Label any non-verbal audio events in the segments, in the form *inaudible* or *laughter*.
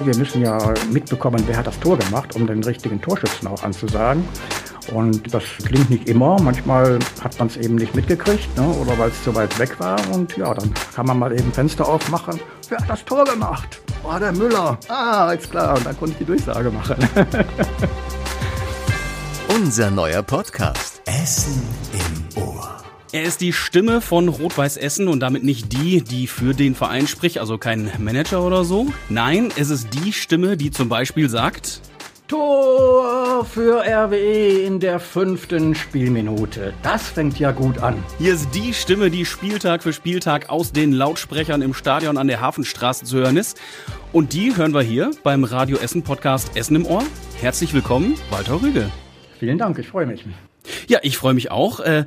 Wir müssen ja mitbekommen, wer hat das Tor gemacht, um den richtigen Torschützen auch anzusagen. Und das klingt nicht immer. Manchmal hat man es eben nicht mitgekriegt ne? oder weil es zu weit weg war. Und ja, dann kann man mal eben Fenster aufmachen. Wer hat das Tor gemacht? Oh, der Müller. Ah, alles klar. Und dann konnte ich die Durchsage machen. *laughs* Unser neuer Podcast. Essen im Ohr. Er ist die Stimme von Rot-Weiß Essen und damit nicht die, die für den Verein spricht, also kein Manager oder so. Nein, es ist die Stimme, die zum Beispiel sagt, Tor für RWE in der fünften Spielminute. Das fängt ja gut an. Hier ist die Stimme, die Spieltag für Spieltag aus den Lautsprechern im Stadion an der Hafenstraße zu hören ist. Und die hören wir hier beim Radio Essen Podcast Essen im Ohr. Herzlich willkommen, Walter Rüge. Vielen Dank, ich freue mich. Ja, ich freue mich auch. Äh,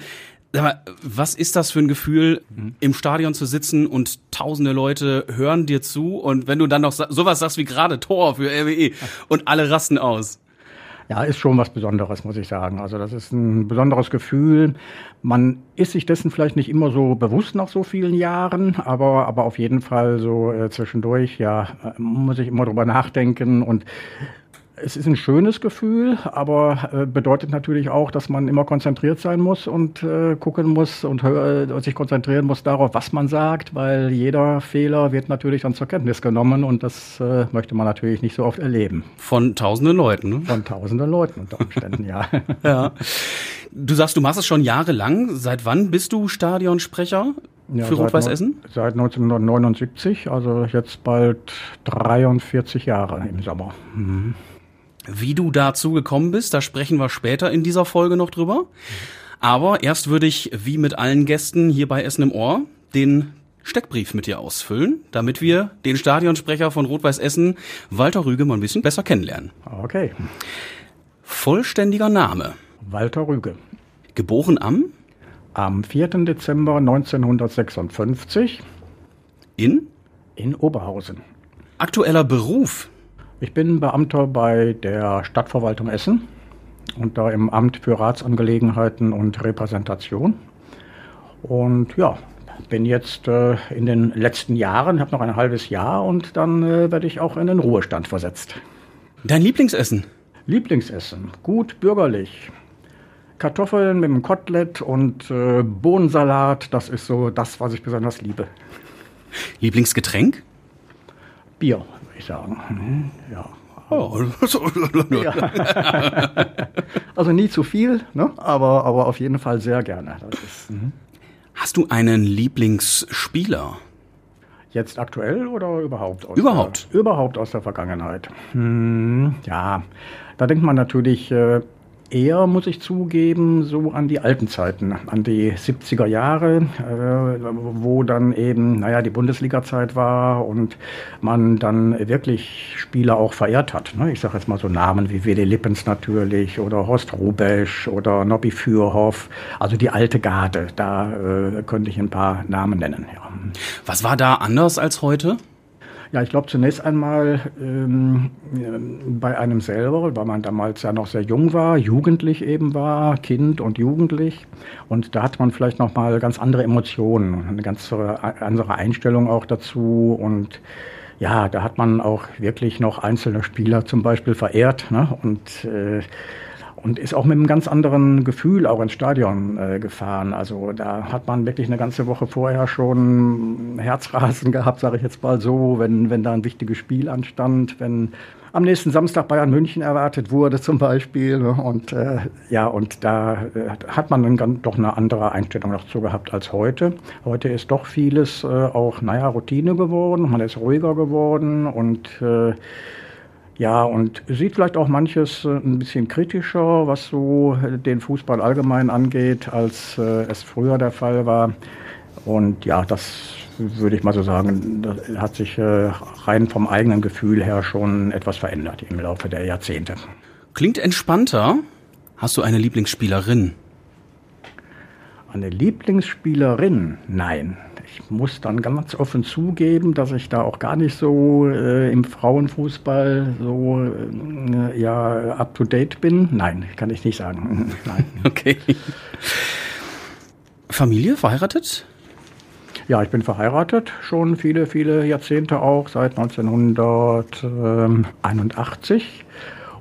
was ist das für ein Gefühl, mhm. im Stadion zu sitzen und tausende Leute hören dir zu und wenn du dann noch sowas sagst wie gerade Tor für RWE und alle rasten aus? Ja, ist schon was Besonderes, muss ich sagen. Also das ist ein besonderes Gefühl. Man ist sich dessen vielleicht nicht immer so bewusst nach so vielen Jahren, aber, aber auf jeden Fall so äh, zwischendurch, ja, äh, muss ich immer drüber nachdenken und es ist ein schönes Gefühl, aber äh, bedeutet natürlich auch, dass man immer konzentriert sein muss und äh, gucken muss und äh, sich konzentrieren muss darauf, was man sagt, weil jeder Fehler wird natürlich dann zur Kenntnis genommen und das äh, möchte man natürlich nicht so oft erleben. Von tausenden Leuten, ne? Von tausenden Leuten unter Umständen, ja. *laughs* ja. Du sagst, du machst es schon jahrelang. Seit wann bist du Stadionsprecher? Ja, für Rot-Weiß Essen? Seit 1979, also jetzt bald 43 Jahre im Sommer. Mhm. Wie du dazu gekommen bist, da sprechen wir später in dieser Folge noch drüber. Aber erst würde ich, wie mit allen Gästen hier bei Essen im Ohr, den Steckbrief mit dir ausfüllen, damit wir den Stadionsprecher von Rot-Weiß Essen, Walter Rüge, mal ein bisschen besser kennenlernen. Okay. Vollständiger Name. Walter Rüge. Geboren am? Am 4. Dezember 1956. In? In Oberhausen. Aktueller Beruf? Ich bin Beamter bei der Stadtverwaltung Essen und da im Amt für Ratsangelegenheiten und Repräsentation. Und ja, bin jetzt äh, in den letzten Jahren, habe noch ein halbes Jahr und dann äh, werde ich auch in den Ruhestand versetzt. Dein Lieblingsessen? Lieblingsessen, gut bürgerlich. Kartoffeln mit dem Kotelett und äh, Bohnensalat, das ist so das, was ich besonders liebe. Lieblingsgetränk? Bier, ich sagen. Mhm. Ja. Oh. ja. *laughs* *laughs* also nie zu viel, ne? aber, aber auf jeden Fall sehr gerne. Ist, mhm. Hast du einen Lieblingsspieler? Jetzt aktuell oder überhaupt? Aus überhaupt. Der, überhaupt aus der Vergangenheit. Hm, ja, da denkt man natürlich äh, eher, muss ich zugeben, so an die alten Zeiten, an die 70er Jahre, äh, wo dann eben, naja, die Bundesliga-Zeit war und man dann wirklich Spieler auch verehrt hat. Ne? Ich sage jetzt mal so Namen wie W.D. Lippens natürlich oder Horst Rubesch oder Nobby Fürhoff, also die alte Garde, da äh, könnte ich ein paar Namen nennen. Ja. Was war da anders als heute? Ja, ich glaube zunächst einmal ähm, bei einem selber, weil man damals ja noch sehr jung war, jugendlich eben war, Kind und jugendlich. Und da hat man vielleicht noch mal ganz andere Emotionen, eine ganz andere Einstellung auch dazu. Und ja, da hat man auch wirklich noch einzelne Spieler zum Beispiel verehrt. Ne? Und äh, und ist auch mit einem ganz anderen Gefühl auch ins Stadion äh, gefahren. Also da hat man wirklich eine ganze Woche vorher schon Herzrasen gehabt, sage ich jetzt mal so, wenn, wenn da ein wichtiges Spiel anstand, wenn am nächsten Samstag Bayern München erwartet wurde zum Beispiel. Ne? Und äh, ja, und da äh, hat man dann doch eine andere Einstellung dazu gehabt als heute. Heute ist doch vieles äh, auch, naja, Routine geworden, man ist ruhiger geworden und äh, ja, und sieht vielleicht auch manches äh, ein bisschen kritischer, was so äh, den Fußball allgemein angeht, als äh, es früher der Fall war. Und ja, das würde ich mal so sagen, hat sich rein vom eigenen Gefühl her schon etwas verändert im Laufe der Jahrzehnte. Klingt entspannter. Hast du eine Lieblingsspielerin? Eine Lieblingsspielerin? Nein. Ich muss dann ganz offen zugeben, dass ich da auch gar nicht so äh, im Frauenfußball so äh, ja up to date bin. Nein, kann ich nicht sagen. *laughs* Nein. Okay. Familie verheiratet? Ja, ich bin verheiratet, schon viele, viele Jahrzehnte auch, seit 1981.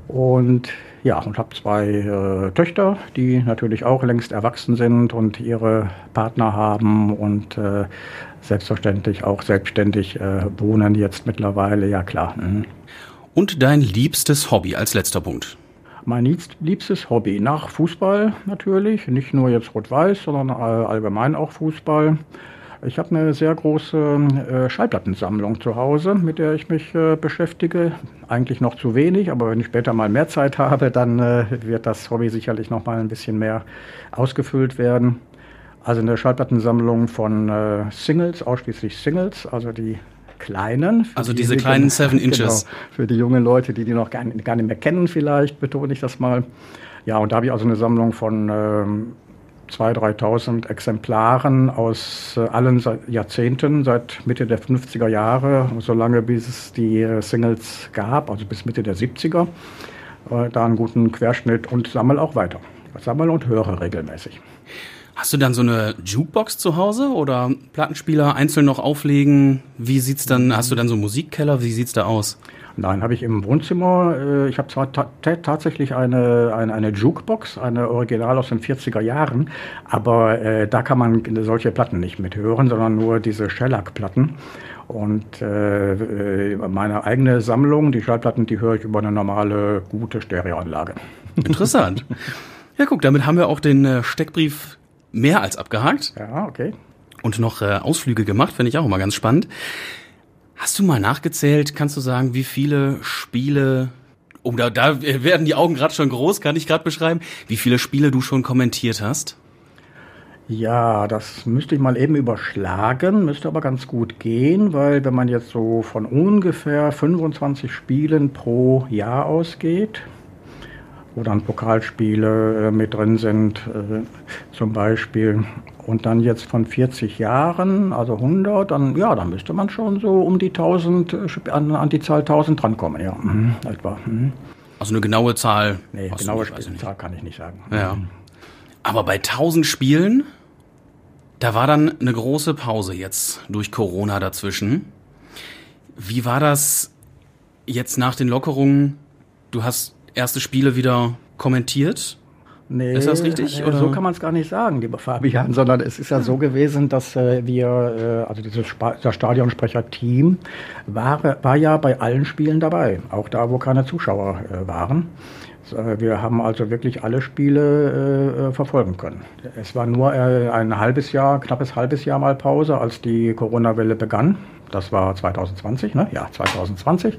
Und ja, und habe zwei äh, Töchter, die natürlich auch längst erwachsen sind und ihre Partner haben und äh, selbstverständlich auch selbstständig äh, wohnen jetzt mittlerweile, ja klar. Mhm. Und dein liebstes Hobby als letzter Punkt? Mein liebstes Hobby nach Fußball natürlich, nicht nur jetzt Rot-Weiß, sondern allgemein auch Fußball. Ich habe eine sehr große äh, Schallplattensammlung zu Hause, mit der ich mich äh, beschäftige. Eigentlich noch zu wenig, aber wenn ich später mal mehr Zeit habe, dann äh, wird das Hobby sicherlich noch mal ein bisschen mehr ausgefüllt werden. Also eine Schallplattensammlung von Singles, ausschließlich Singles, also die kleinen. Also diese kleinen Seven *laughs* genau, Inches. Genau, für die jungen Leute, die die noch gar, gar nicht mehr kennen vielleicht, betone ich das mal. Ja, und da habe ich also eine Sammlung von ähm, 2.000, 3.000 Exemplaren aus äh, allen Jahrzehnten, seit Mitte der 50er Jahre, so lange bis es die äh, Singles gab, also bis Mitte der 70er. Äh, da einen guten Querschnitt und sammle auch weiter. Sammle und höre regelmäßig. Hast du dann so eine Jukebox zu Hause oder Plattenspieler einzeln noch auflegen? Wie sieht's dann, hast du dann so einen Musikkeller? Wie sieht's da aus? Nein, habe ich im Wohnzimmer. Äh, ich habe zwar ta tatsächlich eine, eine, eine Jukebox, eine Original aus den 40er Jahren, aber äh, da kann man solche Platten nicht mithören, sondern nur diese Shellac-Platten. Und äh, äh, meine eigene Sammlung, die Schallplatten, die höre ich über eine normale, gute Stereoanlage. Interessant. ja, guck, damit haben wir auch den äh, Steckbrief mehr als abgehakt. Ja, okay. Und noch äh, Ausflüge gemacht, finde ich auch immer ganz spannend. Hast du mal nachgezählt, kannst du sagen, wie viele Spiele, oh, da, da werden die Augen gerade schon groß, kann ich gerade beschreiben, wie viele Spiele du schon kommentiert hast? Ja, das müsste ich mal eben überschlagen, müsste aber ganz gut gehen, weil wenn man jetzt so von ungefähr 25 Spielen pro Jahr ausgeht, wo dann Pokalspiele äh, mit drin sind, äh, zum Beispiel, und dann jetzt von 40 Jahren, also 100, dann, ja, dann müsste man schon so um die 1000, äh, an, an die Zahl 1000 drankommen, ja, mhm, etwa. Mhm. Also eine genaue Zahl? Nee, genaue Zahl kann ich nicht sagen. Ja. Mhm. Aber bei 1000 Spielen, da war dann eine große Pause jetzt durch Corona dazwischen. Wie war das jetzt nach den Lockerungen? Du hast erste Spiele wieder kommentiert Nee, ist das richtig? Äh, oder? So kann man es gar nicht sagen, lieber Fabian, *laughs* sondern es ist ja so gewesen, dass äh, wir, äh, also dieses Sp das Stadionsprecher-Team war, war ja bei allen Spielen dabei, auch da, wo keine Zuschauer äh, waren. Äh, wir haben also wirklich alle Spiele äh, verfolgen können. Es war nur ein halbes Jahr, knappes halbes Jahr mal Pause, als die Corona-Welle begann. Das war 2020, ne? Ja, 2020.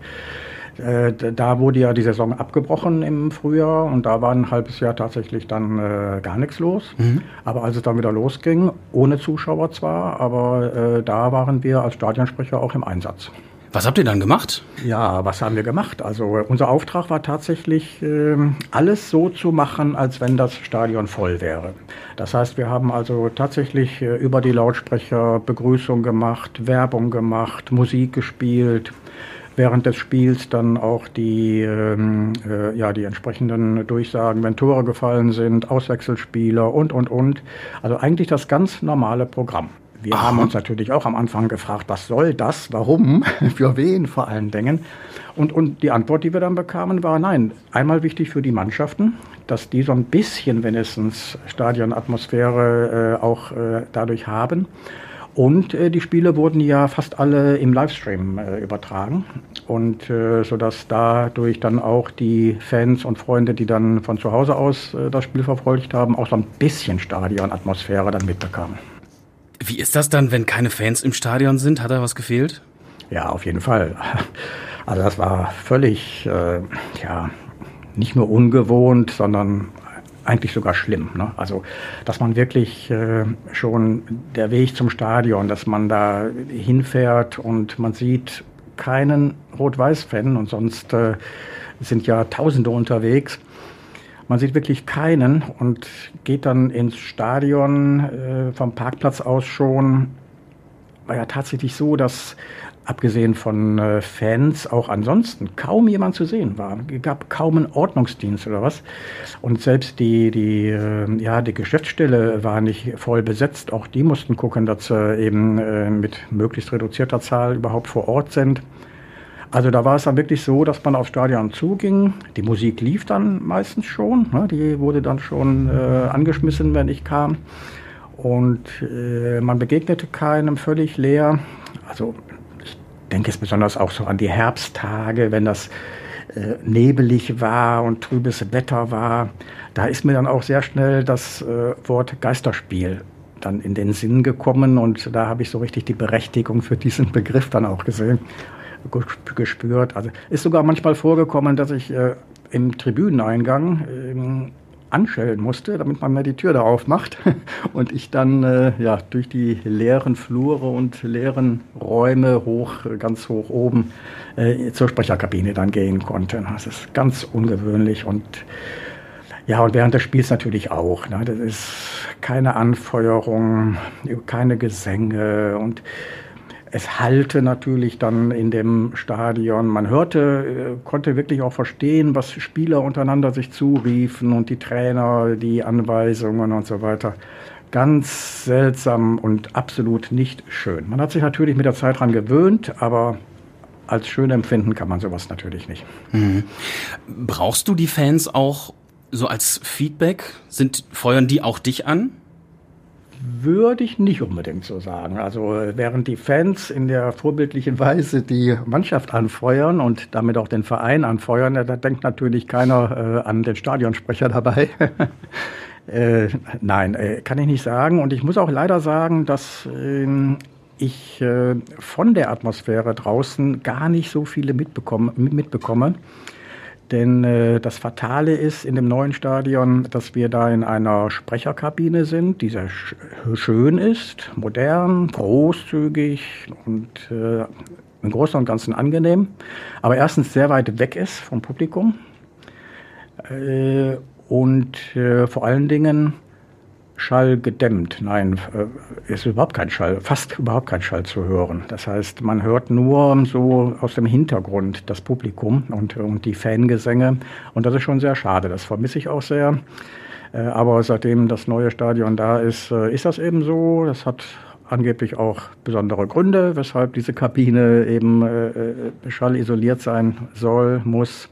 Äh, da wurde ja die Saison abgebrochen im Frühjahr und da war ein halbes Jahr tatsächlich dann äh, gar nichts los. Mhm. Aber als es dann wieder losging, ohne Zuschauer zwar, aber äh, da waren wir als Stadionsprecher auch im Einsatz. Was habt ihr dann gemacht? Ja, was haben wir gemacht? Also unser Auftrag war tatsächlich, äh, alles so zu machen, als wenn das Stadion voll wäre. Das heißt, wir haben also tatsächlich äh, über die Lautsprecher Begrüßung gemacht, Werbung gemacht, Musik gespielt, während des Spiels dann auch die, ähm, äh, ja, die entsprechenden Durchsagen, wenn Tore gefallen sind, Auswechselspieler und, und, und. Also eigentlich das ganz normale Programm. Wir Aha. haben uns natürlich auch am Anfang gefragt, was soll das, warum, *laughs* für wen vor allen Dingen. Und, und die Antwort, die wir dann bekamen, war nein. Einmal wichtig für die Mannschaften, dass die so ein bisschen wenigstens Stadionatmosphäre äh, auch äh, dadurch haben. Und äh, die Spiele wurden ja fast alle im Livestream äh, übertragen. Und äh, sodass dadurch dann auch die Fans und Freunde, die dann von zu Hause aus äh, das Spiel verfolgt haben, auch so ein bisschen Stadionatmosphäre dann mitbekamen. Wie ist das dann, wenn keine Fans im Stadion sind? Hat da was gefehlt? Ja, auf jeden Fall. Also das war völlig, äh, ja, nicht nur ungewohnt, sondern eigentlich sogar schlimm. Ne? Also, dass man wirklich äh, schon der Weg zum Stadion, dass man da hinfährt und man sieht keinen Rot-Weiß-Fan und sonst äh, sind ja Tausende unterwegs. Man sieht wirklich keinen und geht dann ins Stadion äh, vom Parkplatz aus schon. War ja tatsächlich so, dass abgesehen von äh, Fans auch ansonsten kaum jemand zu sehen war. Es gab kaum einen Ordnungsdienst oder was. Und selbst die, die, äh, ja, die Geschäftsstelle war nicht voll besetzt. Auch die mussten gucken, dass sie eben äh, mit möglichst reduzierter Zahl überhaupt vor Ort sind. Also da war es dann wirklich so, dass man aufs Stadion zuging. Die Musik lief dann meistens schon. Ne? Die wurde dann schon äh, angeschmissen, wenn ich kam. Und äh, man begegnete keinem völlig leer. Also denke es besonders auch so an die Herbsttage, wenn das äh, nebelig war und trübes Wetter war. Da ist mir dann auch sehr schnell das äh, Wort Geisterspiel dann in den Sinn gekommen und da habe ich so richtig die Berechtigung für diesen Begriff dann auch gesehen gespürt. Also ist sogar manchmal vorgekommen, dass ich äh, im Tribüneneingang äh, anschellen musste, damit man mir die Tür da aufmacht *laughs* und ich dann äh, ja durch die leeren Flure und leeren Räume hoch, ganz hoch oben äh, zur Sprecherkabine dann gehen konnte. Das ist ganz ungewöhnlich und ja, und während des Spiels natürlich auch. Ne? Das ist keine Anfeuerung, keine Gesänge und es hallte natürlich dann in dem Stadion. Man hörte, äh, konnte wirklich auch verstehen, was Spieler untereinander sich zuriefen und die Trainer, die Anweisungen und so weiter. Ganz seltsam und absolut nicht schön. Man hat sich natürlich mit der Zeit daran gewöhnt, aber als schön empfinden kann man sowas natürlich nicht. Mhm. Brauchst du die Fans auch so als Feedback? Sind, feuern die auch dich an? Würde ich nicht unbedingt so sagen. Also während die Fans in der vorbildlichen Weise die Mannschaft anfeuern und damit auch den Verein anfeuern, da denkt natürlich keiner äh, an den Stadionsprecher dabei. *laughs* äh, nein, äh, kann ich nicht sagen. Und ich muss auch leider sagen, dass ähm, ich äh, von der Atmosphäre draußen gar nicht so viele mitbekomme. mitbekomme. Denn äh, das Fatale ist in dem neuen Stadion, dass wir da in einer Sprecherkabine sind, die sehr sch schön ist, modern, großzügig und äh, im Großen und Ganzen angenehm, aber erstens sehr weit weg ist vom Publikum äh, und äh, vor allen Dingen Schall gedämmt. Nein, äh, ist überhaupt kein Schall, fast überhaupt kein Schall zu hören. Das heißt, man hört nur so aus dem Hintergrund das Publikum und, und die Fangesänge. Und das ist schon sehr schade. Das vermisse ich auch sehr. Äh, aber seitdem das neue Stadion da ist, äh, ist das eben so. Das hat angeblich auch besondere Gründe, weshalb diese Kabine eben schallisoliert sein soll, muss.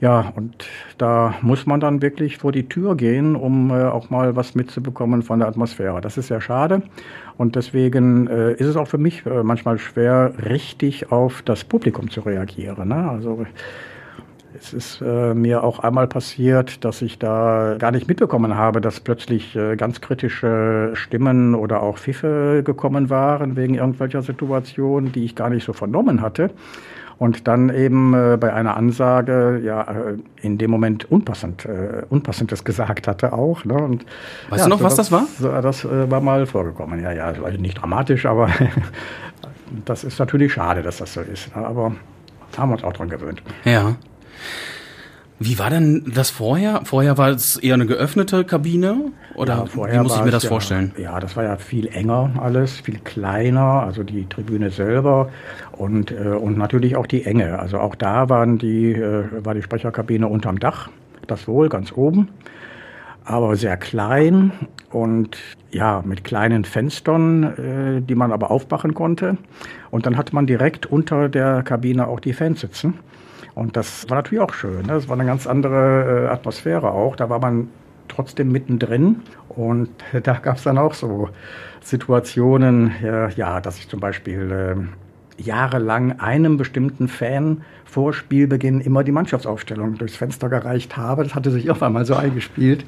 Ja, und da muss man dann wirklich vor die Tür gehen, um äh, auch mal was mitzubekommen von der Atmosphäre. Das ist sehr schade. Und deswegen äh, ist es auch für mich äh, manchmal schwer, richtig auf das Publikum zu reagieren. Ne? Also es ist äh, mir auch einmal passiert, dass ich da gar nicht mitbekommen habe, dass plötzlich äh, ganz kritische Stimmen oder auch Pfiffe gekommen waren wegen irgendwelcher Situationen, die ich gar nicht so vernommen hatte und dann eben äh, bei einer Ansage ja äh, in dem Moment unpassend, äh, unpassendes gesagt hatte auch. Ne? Und, weißt ja, du noch, so was das, war? So, das äh, war mal vorgekommen. Ja, ja, nicht dramatisch, aber *laughs* das ist natürlich schade, dass das so ist. Ne? Aber haben wir uns auch dran gewöhnt. Ja. Wie war denn das vorher? Vorher war es eher eine geöffnete Kabine? Oder ja, wie muss ich mir das ja, vorstellen? Ja, das war ja viel enger alles, viel kleiner, also die Tribüne selber und, äh, und natürlich auch die Enge. Also auch da waren die, äh, war die Sprecherkabine unterm Dach, das wohl ganz oben, aber sehr klein und ja, mit kleinen Fenstern, äh, die man aber aufmachen konnte. Und dann hatte man direkt unter der Kabine auch die Fans sitzen. Und das war natürlich auch schön. Ne? Das war eine ganz andere äh, Atmosphäre auch. Da war man trotzdem mittendrin. Und *laughs* da gab es dann auch so Situationen, ja, dass ich zum Beispiel äh, jahrelang einem bestimmten Fan vor Spielbeginn immer die Mannschaftsaufstellung durchs Fenster gereicht habe. Das hatte sich irgendwann mal so eingespielt.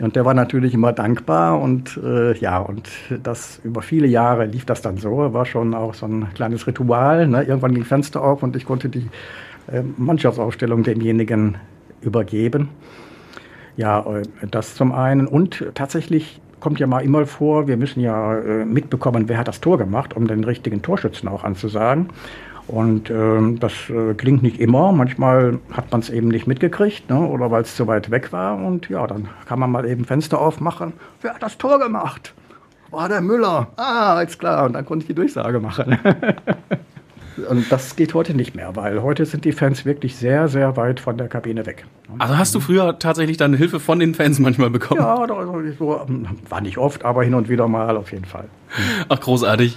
Und der war natürlich immer dankbar und äh, ja, und das über viele Jahre lief das dann so, war schon auch so ein kleines Ritual. Ne? Irgendwann ging Fenster auf und ich konnte die Mannschaftsaufstellung demjenigen übergeben. Ja, äh, das zum einen. Und tatsächlich kommt ja mal immer vor, wir müssen ja äh, mitbekommen, wer hat das Tor gemacht, um den richtigen Torschützen auch anzusagen. Und ähm, das äh, klingt nicht immer. Manchmal hat man es eben nicht mitgekriegt ne? oder weil es zu weit weg war. Und ja, dann kann man mal eben Fenster aufmachen. Wer hat das Tor gemacht? War der Müller. Ah, ist klar. Und dann konnte ich die Durchsage machen. *laughs* Und das geht heute nicht mehr, weil heute sind die Fans wirklich sehr, sehr weit von der Kabine weg. Also hast du früher tatsächlich dann Hilfe von den Fans manchmal bekommen? Ja, also so, war nicht oft, aber hin und wieder mal auf jeden Fall. Ach, großartig.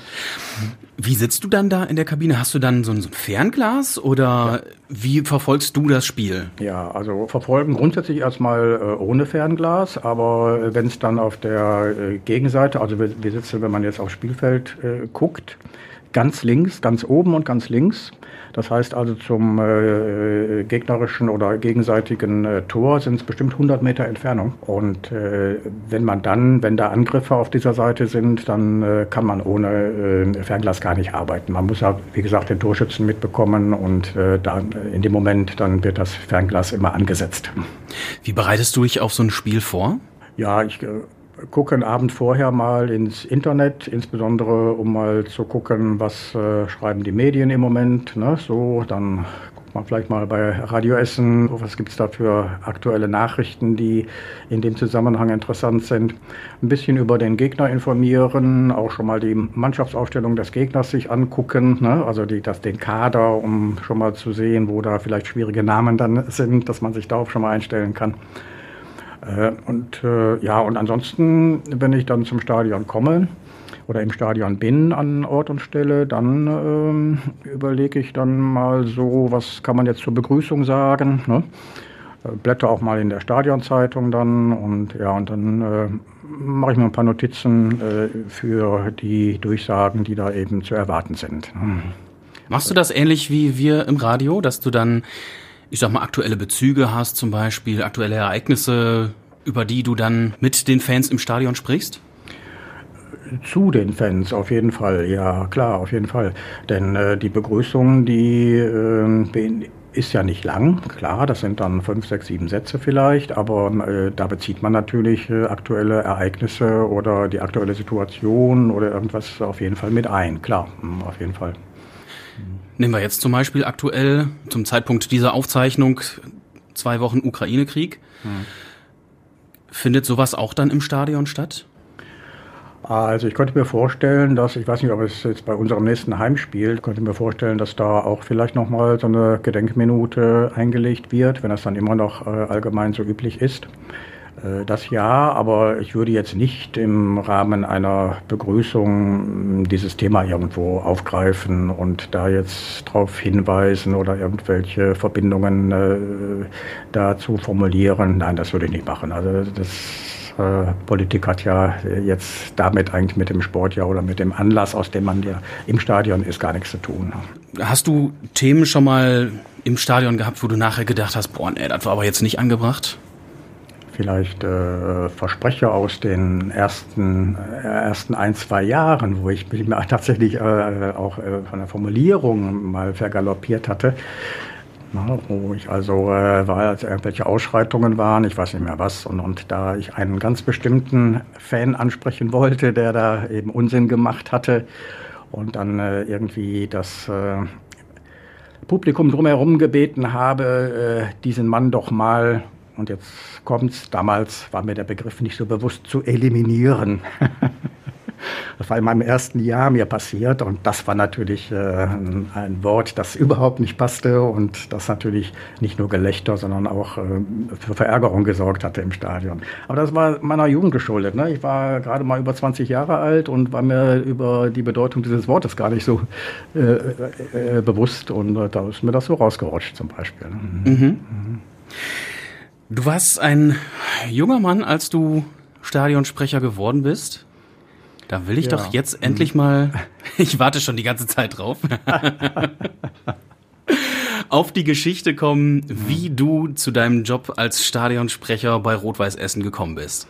Wie sitzt du dann da in der Kabine? Hast du dann so ein, so ein Fernglas oder ja. wie verfolgst du das Spiel? Ja, also verfolgen grundsätzlich erstmal äh, ohne Fernglas, aber wenn es dann auf der äh, Gegenseite, also wir, wir, sitzen, wenn man jetzt aufs Spielfeld äh, guckt, ganz links, ganz oben und ganz links. Das heißt also zum äh, gegnerischen oder gegenseitigen äh, Tor sind es bestimmt 100 Meter Entfernung. Und äh, wenn man dann, wenn da Angriffe auf dieser Seite sind, dann äh, kann man ohne äh, Fernglas gar nicht arbeiten. Man muss ja, wie gesagt, den Torschützen mitbekommen und äh, dann, in dem Moment dann wird das Fernglas immer angesetzt. Wie bereitest du dich auf so ein Spiel vor? Ja, ich gucke einen Abend vorher mal ins Internet, insbesondere um mal zu gucken, was äh, schreiben die Medien im Moment. Ne? So, dann guckt man vielleicht mal bei Radio Essen, was gibt es da für aktuelle Nachrichten, die in dem Zusammenhang interessant sind. Ein bisschen über den Gegner informieren, auch schon mal die Mannschaftsaufstellung des Gegners sich angucken, ne? also die, das, den Kader, um schon mal zu sehen, wo da vielleicht schwierige Namen dann sind, dass man sich darauf schon mal einstellen kann. Äh, und äh, ja, und ansonsten, wenn ich dann zum Stadion komme oder im Stadion bin an Ort und Stelle, dann ähm, überlege ich dann mal so, was kann man jetzt zur Begrüßung sagen. Ne? Äh, blätter auch mal in der Stadionzeitung dann und ja, und dann äh, mache ich mir ein paar Notizen äh, für die Durchsagen, die da eben zu erwarten sind. Machst du das ähnlich wie wir im Radio, dass du dann ich sag mal, aktuelle Bezüge hast, zum Beispiel aktuelle Ereignisse, über die du dann mit den Fans im Stadion sprichst? Zu den Fans auf jeden Fall, ja klar, auf jeden Fall. Denn äh, die Begrüßung, die äh, ist ja nicht lang, klar, das sind dann fünf, sechs, sieben Sätze vielleicht, aber äh, da bezieht man natürlich äh, aktuelle Ereignisse oder die aktuelle Situation oder irgendwas auf jeden Fall mit ein, klar, auf jeden Fall. Nehmen wir jetzt zum Beispiel aktuell zum Zeitpunkt dieser Aufzeichnung zwei Wochen Ukraine-Krieg. Hm. Findet sowas auch dann im Stadion statt? Also ich könnte mir vorstellen, dass, ich weiß nicht, ob es jetzt bei unserem nächsten Heimspiel, könnte mir vorstellen, dass da auch vielleicht nochmal so eine Gedenkminute eingelegt wird, wenn das dann immer noch äh, allgemein so üblich ist. Äh, das ja, aber ich würde jetzt nicht im Rahmen einer Begrüßung dieses Thema irgendwo aufgreifen und da jetzt darauf hinweisen oder irgendwelche Verbindungen äh, dazu formulieren. Nein, das würde ich nicht machen. Also das äh, Politik hat ja jetzt damit eigentlich mit dem Sport ja oder mit dem Anlass, aus dem man ja im Stadion ist, gar nichts zu tun. Hast du Themen schon mal im Stadion gehabt, wo du nachher gedacht hast, boah, nee, das war aber jetzt nicht angebracht? Vielleicht äh, Versprecher aus den ersten, äh, ersten ein, zwei Jahren, wo ich mich *laughs* tatsächlich äh, auch äh, von der Formulierung mal vergaloppiert hatte. Na, wo ich also äh, war, als irgendwelche Ausschreitungen waren, ich weiß nicht mehr was, und, und da ich einen ganz bestimmten Fan ansprechen wollte, der da eben Unsinn gemacht hatte und dann äh, irgendwie das äh, Publikum drumherum gebeten habe, äh, diesen Mann doch mal und jetzt kommt's, damals war mir der Begriff nicht so bewusst zu eliminieren. *laughs* das war in meinem ersten Jahr mir passiert und das war natürlich äh, ein Wort, das überhaupt nicht passte und das natürlich nicht nur Gelächter, sondern auch äh, für Verärgerung gesorgt hatte im Stadion. Aber das war meiner Jugend geschuldet. Ne? Ich war gerade mal über 20 Jahre alt und war mir über die Bedeutung dieses Wortes gar nicht so äh, äh, äh bewusst und äh, da ist mir das so rausgerutscht zum Beispiel. Ne? Mhm. Mhm. Du warst ein junger Mann, als du Stadionsprecher geworden bist. Da will ich ja. doch jetzt endlich mal, *laughs* ich warte schon die ganze Zeit drauf, *laughs* auf die Geschichte kommen, wie du zu deinem Job als Stadionsprecher bei Rot-Weiß Essen gekommen bist.